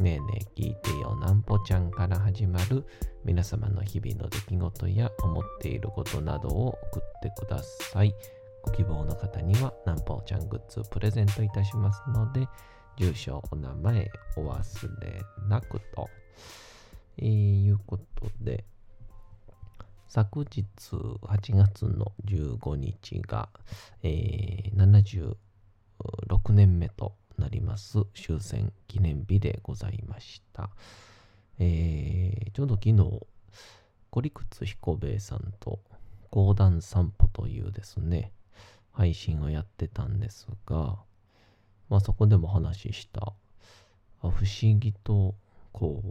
ねえねえ聞いてよなんぽちゃんから始まる皆様の日々の出来事や思っていることなどを送ってください。ご希望の方にはなんぽちゃんグッズプレゼントいたしますので、住所、お名前お忘れなくと、えー、いうことで、昨日8月の15日が、えー、76年目となります終戦記念日でございました。えー、ちょうど昨日、コリクツ彦兵衛さんと講談散歩というですね、配信をやってたんですが、まあそこでも話した不思議とこ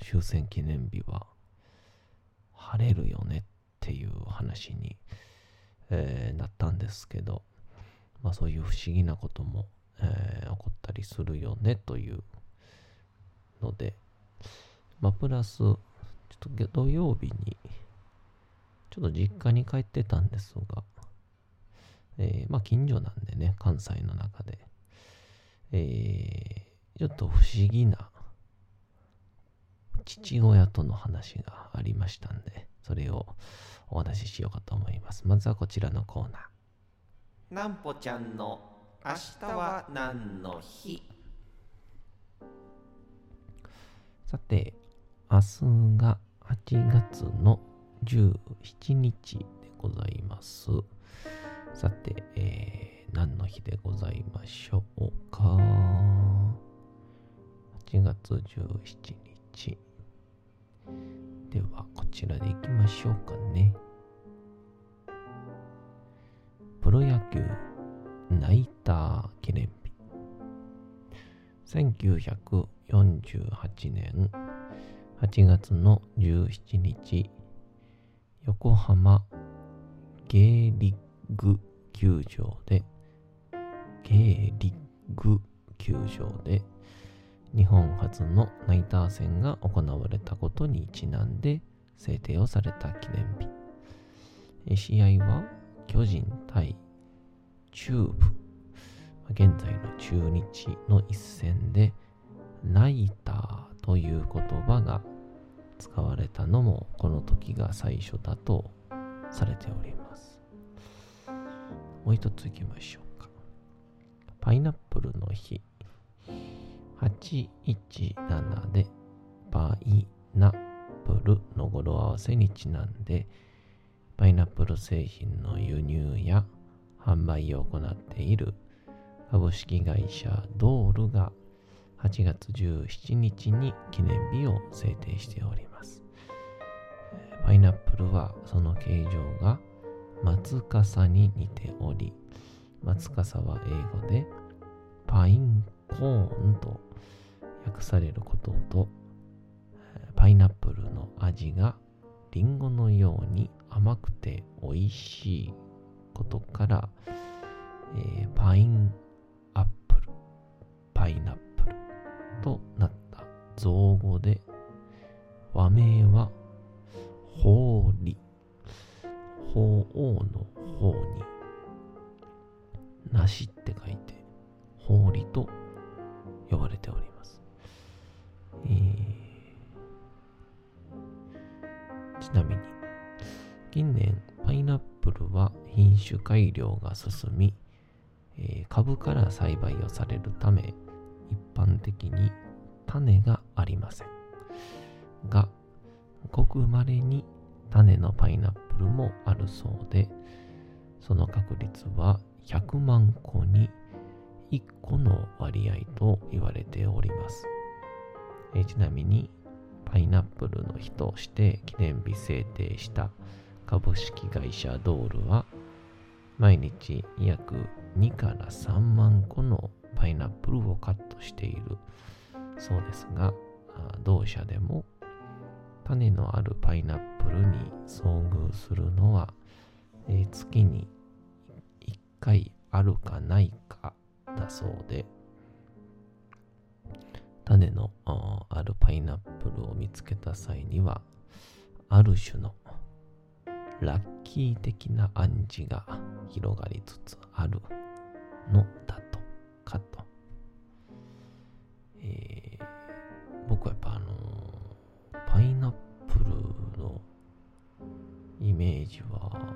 う終戦記念日は晴れるよねっていう話に、えー、なったんですけどまあそういう不思議なこともえー、起こったりするよねというので、まあ、プラス、ちょっと土曜日に、ちょっと実家に帰ってたんですが、えー、まあ近所なんでね、関西の中で、えー、ちょっと不思議な父親との話がありましたんで、それをお話ししようかと思います。まずはこちらのコーナー。なんぽちゃんの明日は何の日？さて、明日が8月の17日でございます。さて、えー、何の日でございましょうか？8月17日。では、こちらでいきましょうかね。プロ野球ナイター記念日。1948年8月の17日横浜ゲーリッグ球場でゲーリッグ球場で日本初のナイター戦が行われたことにちなんで制定をされた記念日。試合は巨人対中部、現在の中日の一戦で、ナイターという言葉が使われたのもこの時が最初だとされております。もう一ついきましょうか。パイナップルの日。817でパイナップルの語呂合わせにちなんで、パイナップル製品の輸入や販売を行っている株式会社ドールが8月17日に記念日を制定しております。パイナップルはその形状が松笠に似ており、松笠は英語でパインコーンと訳されることと、パイナップルの味がリンゴのように甘くて美味しいことから、えー、パインアップル、パイナップルとなった造語で、和名は、法理、法王の法に、なしって書いて、法理と呼ばれております。えー、ちなみに、近年、品種改良が進み、えー、株から栽培をされるため、一般的に種がありません。が、ごく稀に種のパイナップルもあるそうで、その確率は100万個に1個の割合と言われております。えちなみに、パイナップルの日として記念日制定した株式会社ドールは、毎日約2から3万個のパイナップルをカットしている。そうですが、同社でも種のあるパイナップルに遭遇するのは、月に1回あるかないかだそうで、種のあるパイナップルを見つけた際には、ある種のラッキー的な暗示が広がりつつあるのだとかと。えー、僕はやっぱあのー、パイナップルのイメージは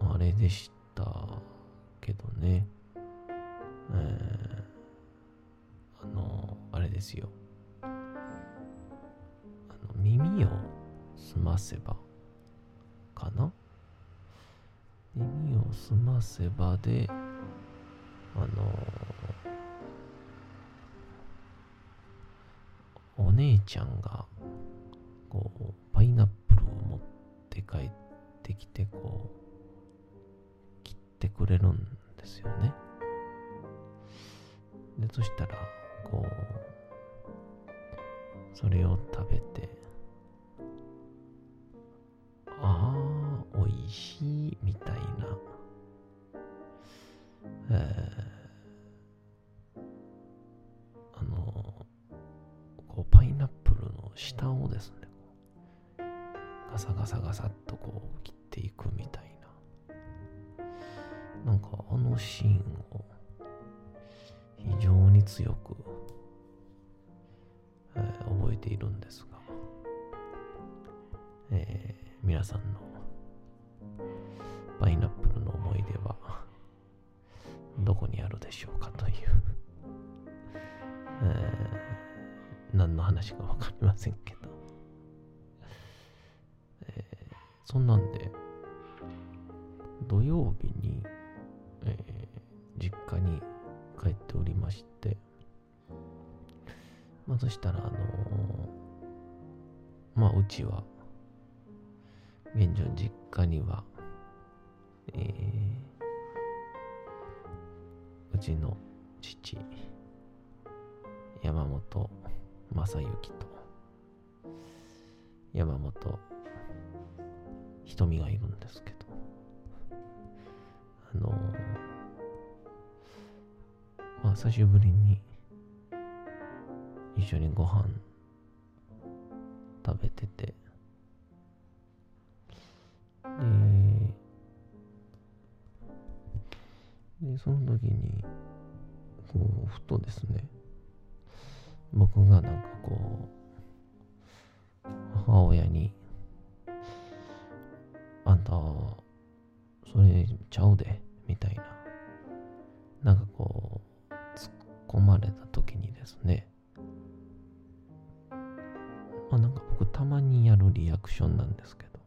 あれでしたけどね。えー、あのー、あれですよ。あの耳を澄ませばかな？耳を澄ませばで、あのー、お姉ちゃんが、こう、パイナップルを持って帰ってきて、こう、切ってくれるんですよね。で、そしたら、こう、それを食べて、いし、みたいな、えー、あの、こう、パイナップルの下をですね、ガサガサガサっとこう、切っていくみたいな。なんか、あのシーンを、非常に強く、えー、覚えているんですが、えー皆さんのパイナップルの思い出はどこにあるでしょうかという。えー、何の話かわかりませんけど、えー、そんなんで土曜日に、えー、実家に帰っておりましてまあそしたらあのまあうちは現状実家には、えー、うちの父、山本正幸と、山本瞳がいるんですけど、あのー、まあ久しぶりに一緒にご飯食べてて、その時に、こう、ふとですね、僕がなんかこう、母親に、あんた、それちゃうで、みたいな、なんかこう、突っ込まれた時にですね、まあなんか僕たまにやるリアクションなんですけど、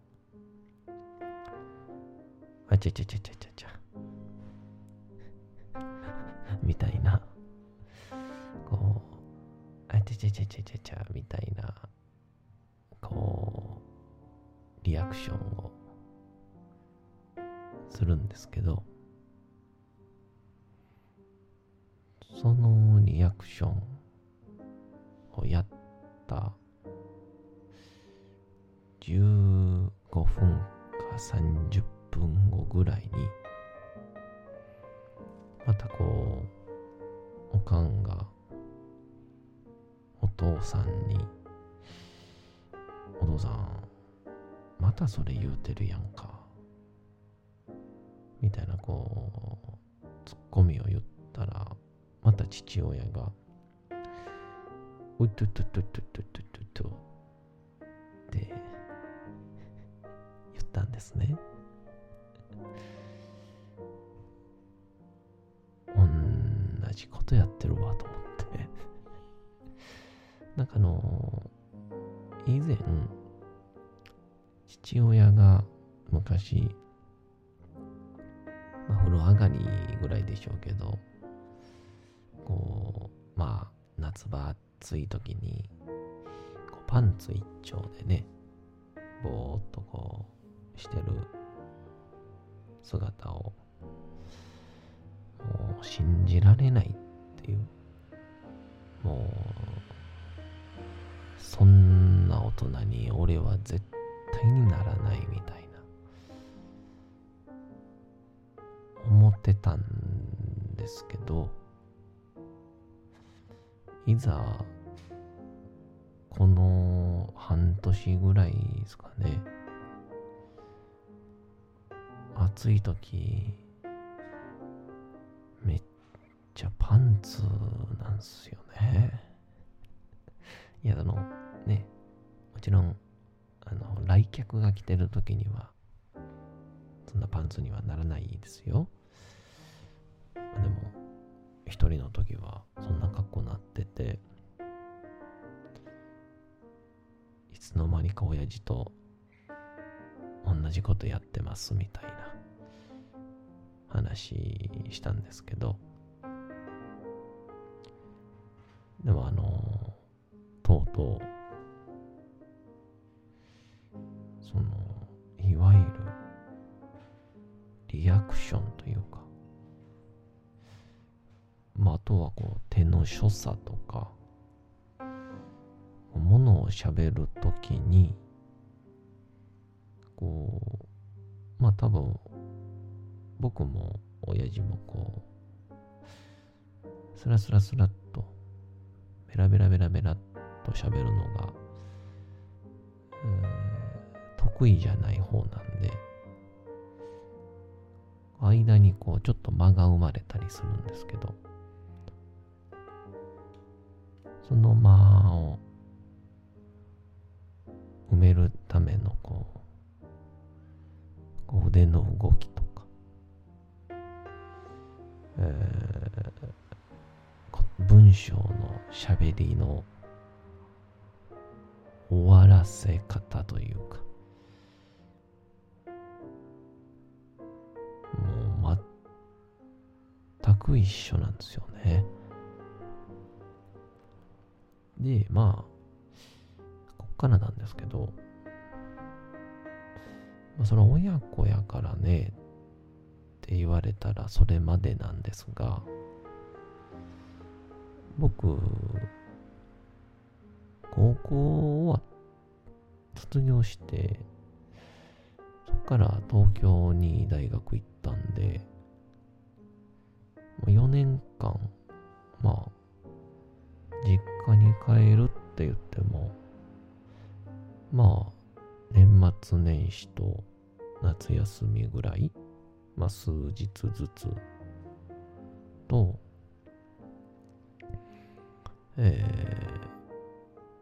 あちゃちゃちゃちゃちゃちゃ。みたいな、こう、あちゃちゃちゃちゃちゃちゃみたいな、こう、リアクションをするんですけど、そのリアクションをやった。15分か30分後ぐらいに、またこうおかんがお父さんに「お父さんまたそれ言うてるやんか」みたいなこうツッコミを言ったらまた父親が「うっとっとっとっとっとっとっと」って言ったんですね。じことやってるわと思って。なんかあの以前、父親が昔、まあ、風呂上がりぐらいでしょうけど、こう、まあ、夏場暑い時に、こうパンツ一丁でね、ぼーっとこう、してる姿を、信じられないっていう、もう、そんな大人に俺は絶対にならないみたいな。思ってたんですけどいざこの半年ぐらいですかね。暑い時ちゃパンツなんすよね。いやあのねもちろんあの来客が来てる時にはそんなパンツにはならないですよ。まあでも一人の時はそんな格好になってていつの間にか親父と同じことやってますみたいな話したんですけど。でもあのとうとうそのいわゆるリアクションというかまあ、あとはこう手の所作とかものを喋るときにこうまあ多分僕も親父もこうスラスラスラベラベラベラベラと喋るのが、得意じゃない方なんで間にこうちょっと間が生まれたりするんですけどその間を埋めるためのこう、こう腕の動きとか、えー、文章の喋りの終わらせ方というか、もう全く一緒なんですよね。で、まあ、こっからなんですけど、その親子やからねって言われたらそれまでなんですが、僕、高校は卒業して、そっから東京に大学行ったんで、4年間、まあ、実家に帰るって言っても、まあ、年末年始と夏休みぐらい、まあ、数日ずつと、え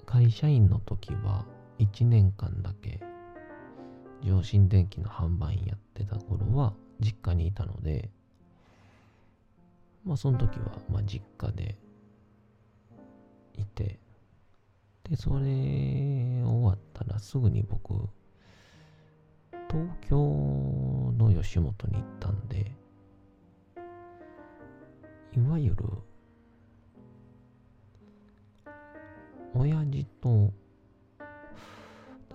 ー、会社員の時は1年間だけ上新電機の販売員やってた頃は実家にいたので、まあその時はまあ実家でいて、で、それ終わったらすぐに僕、東京の吉本に行ったんで、いわゆる、親父と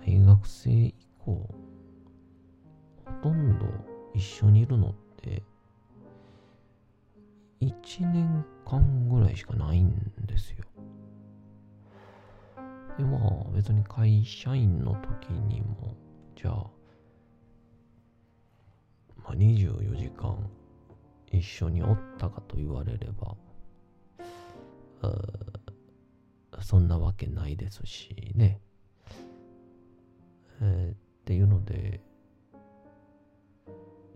大学生以降、ほとんど一緒にいるのって、1年間ぐらいしかないんですよ。で、まあ別に会社員の時にも、じゃあ、まあ、24時間一緒におったかと言われれば、そんなわけないですしね。えー、っていうので、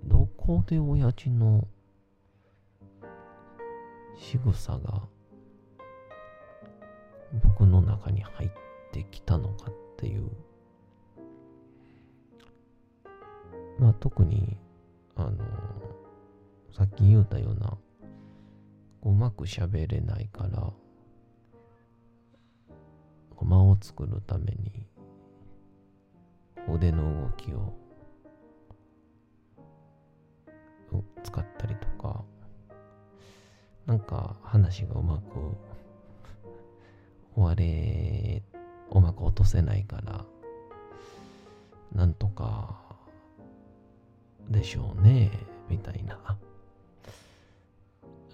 どこで親父の仕草が僕の中に入ってきたのかっていうまあ特にあのさっき言うたようなうまく喋れないから作るために腕の動きを使ったりとかなんか話がうまく終われうまく落とせないからなんとかでしょうねみたいな。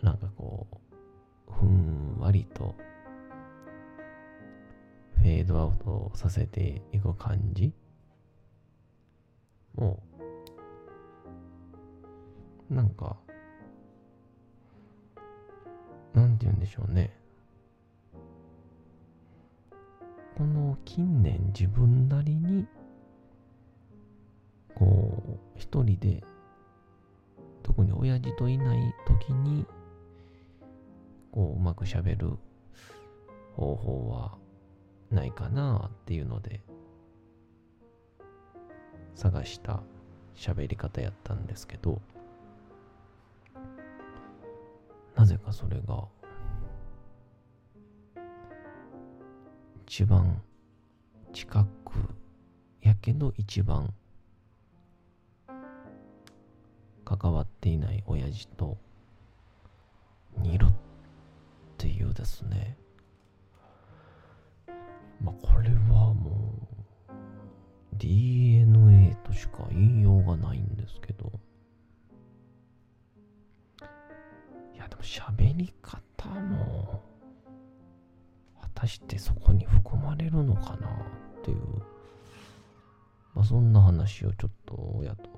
なんかこうふんわりとフェードアウトさせていく感じ？もうなんかなんて言うんでしょうね。この近年自分なりにこう一人で特に親父といない時にこううまくしゃべる方法はないかなっていうので探した喋り方やったんですけどなぜかそれが一番近くやけど一番関わっていない親父と似るっていうですね。まあこれはもう DNA としか言いようがないんですけど。いやでも喋り方も果たしてそこに含まれるのかなっていう。まあそんな話をちょっと親と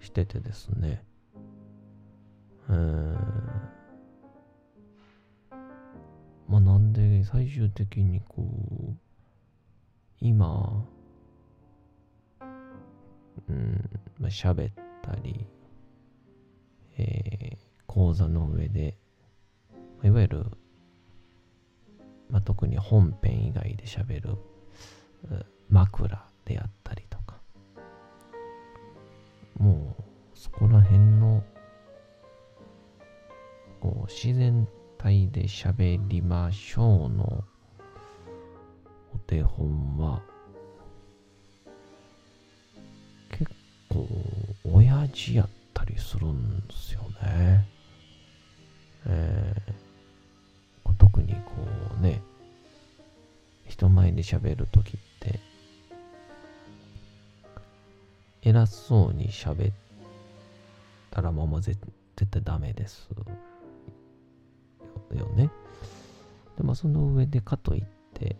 しててですね。えー。まあなんで最終的にこう今うんまあ喋ったりえー講座の上でいわゆるまあ特に本編以外で喋る枕であったりとかもうそこら辺のこう自然体で喋りましょうのお手本は結構親父やったりするんですよね。えー特にこうね人前で喋るときって偉そうに喋ったらもう絶対ダメですよね。でまあその上でかといって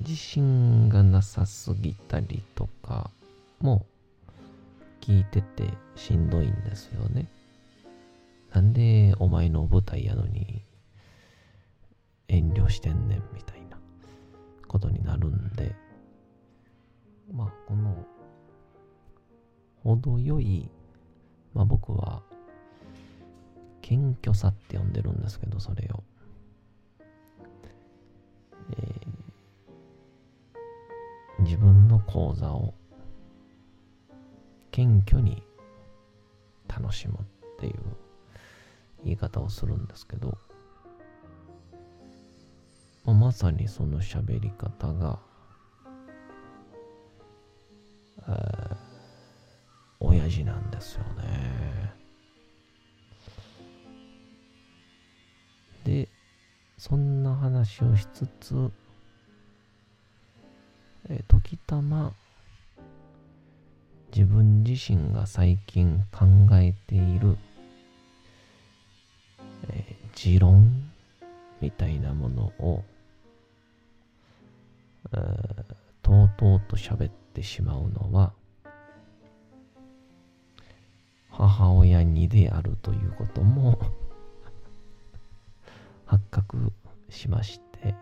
自信がなさすぎたりとかも聞いててしんどいんですよね。なんでお前の舞台やのに遠慮してんねんみたいなことになるんで、まあこの程よい、まあ僕は謙虚さって呼んでるんですけど、それを。えー自分の講座を謙虚に楽しむっていう言い方をするんですけど、まあまさにその喋り方が、えー親父なんですよね。そんな話をしつつ、えー時たま自分自身が最近考えている、えー持論みたいなものを、えーとうとうと喋ってしまうのは母親にであるということも発覚しまして、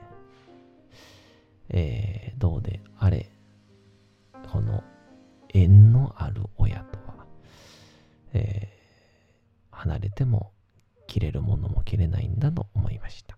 えーどうであれこの縁のある親とは、えー離れても切れるものも切れないんだと思いました。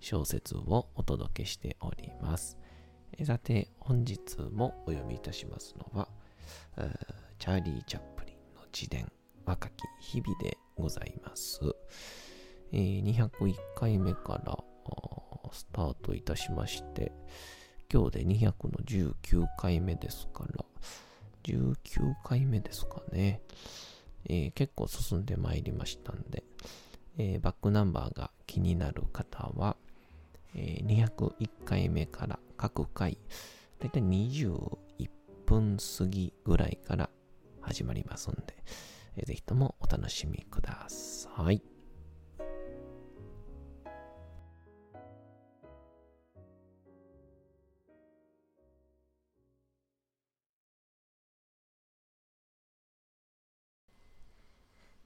小説をお届けしております。さて、本日もお読みいたしますのは、チャーリー・チャップリンの自伝、若き日々でございます。え201回目からスタートいたしまして、今日で200の19回目ですから、19回目ですかね。えー結構進んでまいりましたんで、えーバックナンバーが気になる方は、えー201回目から各回、だいたい21分過ぎぐらいから始まりますんで、えーぜひともお楽しみください。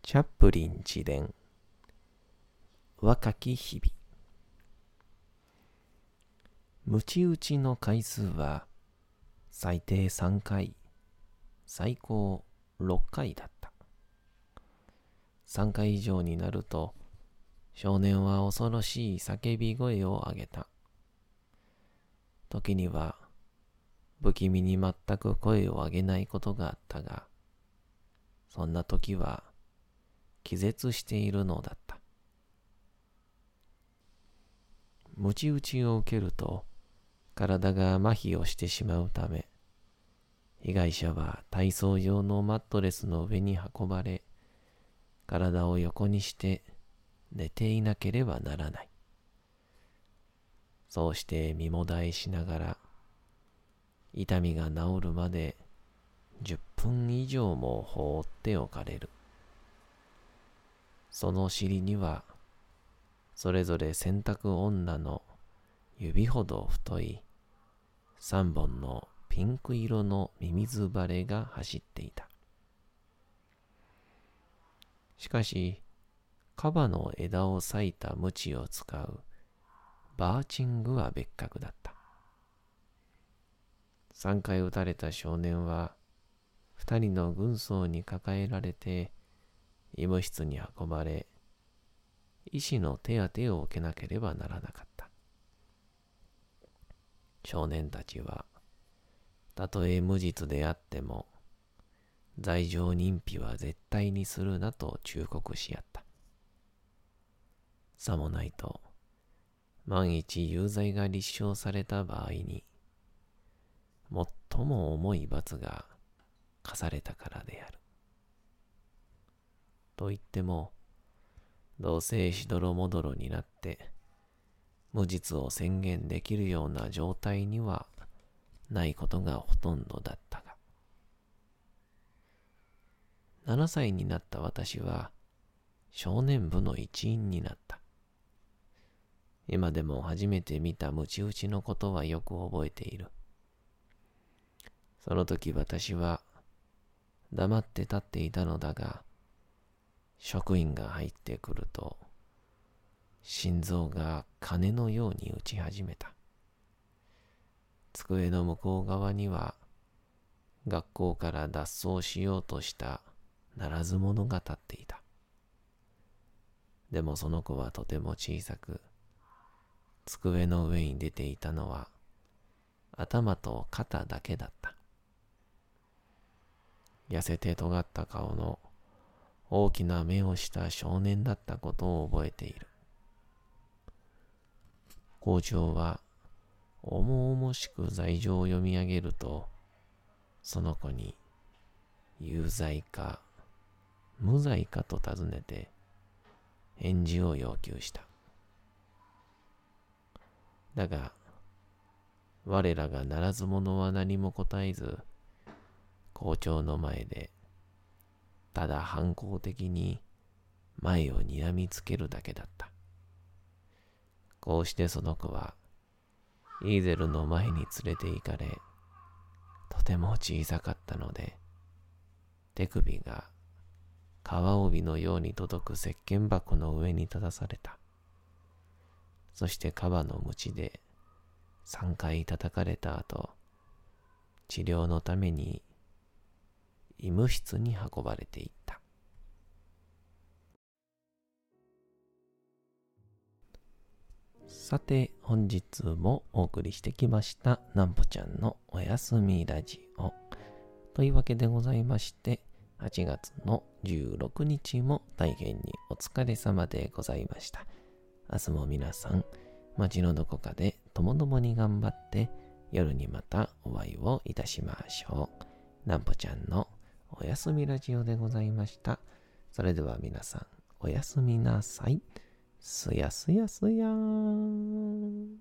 チャップリン自伝若き日々ムチ打ちの回数は最低3回最高6回だった。3回以上になると少年は恐ろしい叫び声を上げた。時には不気味に全く声を上げないことがあったがそんな時は気絶しているのだった。鞭打ちを受けると体が麻痺をしてしまうため被害者は体操用のマットレスの上に運ばれ体を横にして寝ていなければならない。そうして身もだえしながら痛みが治るまで10分以上も放っておかれる。その尻にはそれぞれ洗濯女の指ほど太い三本のピンク色のミミズバレが走っていた。しかし、カバの枝を裂いた鞭を使うバーチングは別格だった。三回撃たれた少年は、二人の軍曹に抱えられて、医務室に運ばれ、医師の手当てを受けなければならなかった。少年たちは、たとえ無実であっても、罪状認否は絶対にするなと忠告し合った。さもないと、万一有罪が立証された場合に、最も重い罰が課されたからである。と言っても、どうせしどろもどろになって、無実を宣言できるような状態にはないことがほとんどだったが。7歳になった私は少年部の一員になった。今でも初めて見たムチ打ちのことはよく覚えている。その時私は黙って立っていたのだが、職員が入ってくると、心臓が鐘のように打ち始めた。机の向こう側には、学校から脱走しようとしたならず者が立っていた。でもその子はとても小さく、机の上に出ていたのは、頭と肩だけだった。痩せて尖った顔の大きな目をした少年だったことを覚えている。校長は重々しく罪状を読み上げると、その子に有罪か無罪かと尋ねて返事を要求した。だが、我らがならず者は何も答えず、校長の前で、ただ反抗的に前を睨みつけるだけだった。こうしてその子は、イーゼルの前に連れて行かれ、とても小さかったので、手首が川帯のように届く石鹸箱の上に立たされた。そしてカバの鞭で3回叩かれた後、治療のために医務室に運ばれていった。さて、本日もお送りしてきました、なんぽちゃんのおやすみラジオ。というわけでございまして、8月の16日も大変にお疲れ様でございました。明日も皆さん、街のどこかでともどもに頑張って、夜にまたお会いをいたしましょう。なんぽちゃんのおやすみラジオでございました。それでは皆さん、おやすみなさい。すやすやすやーん。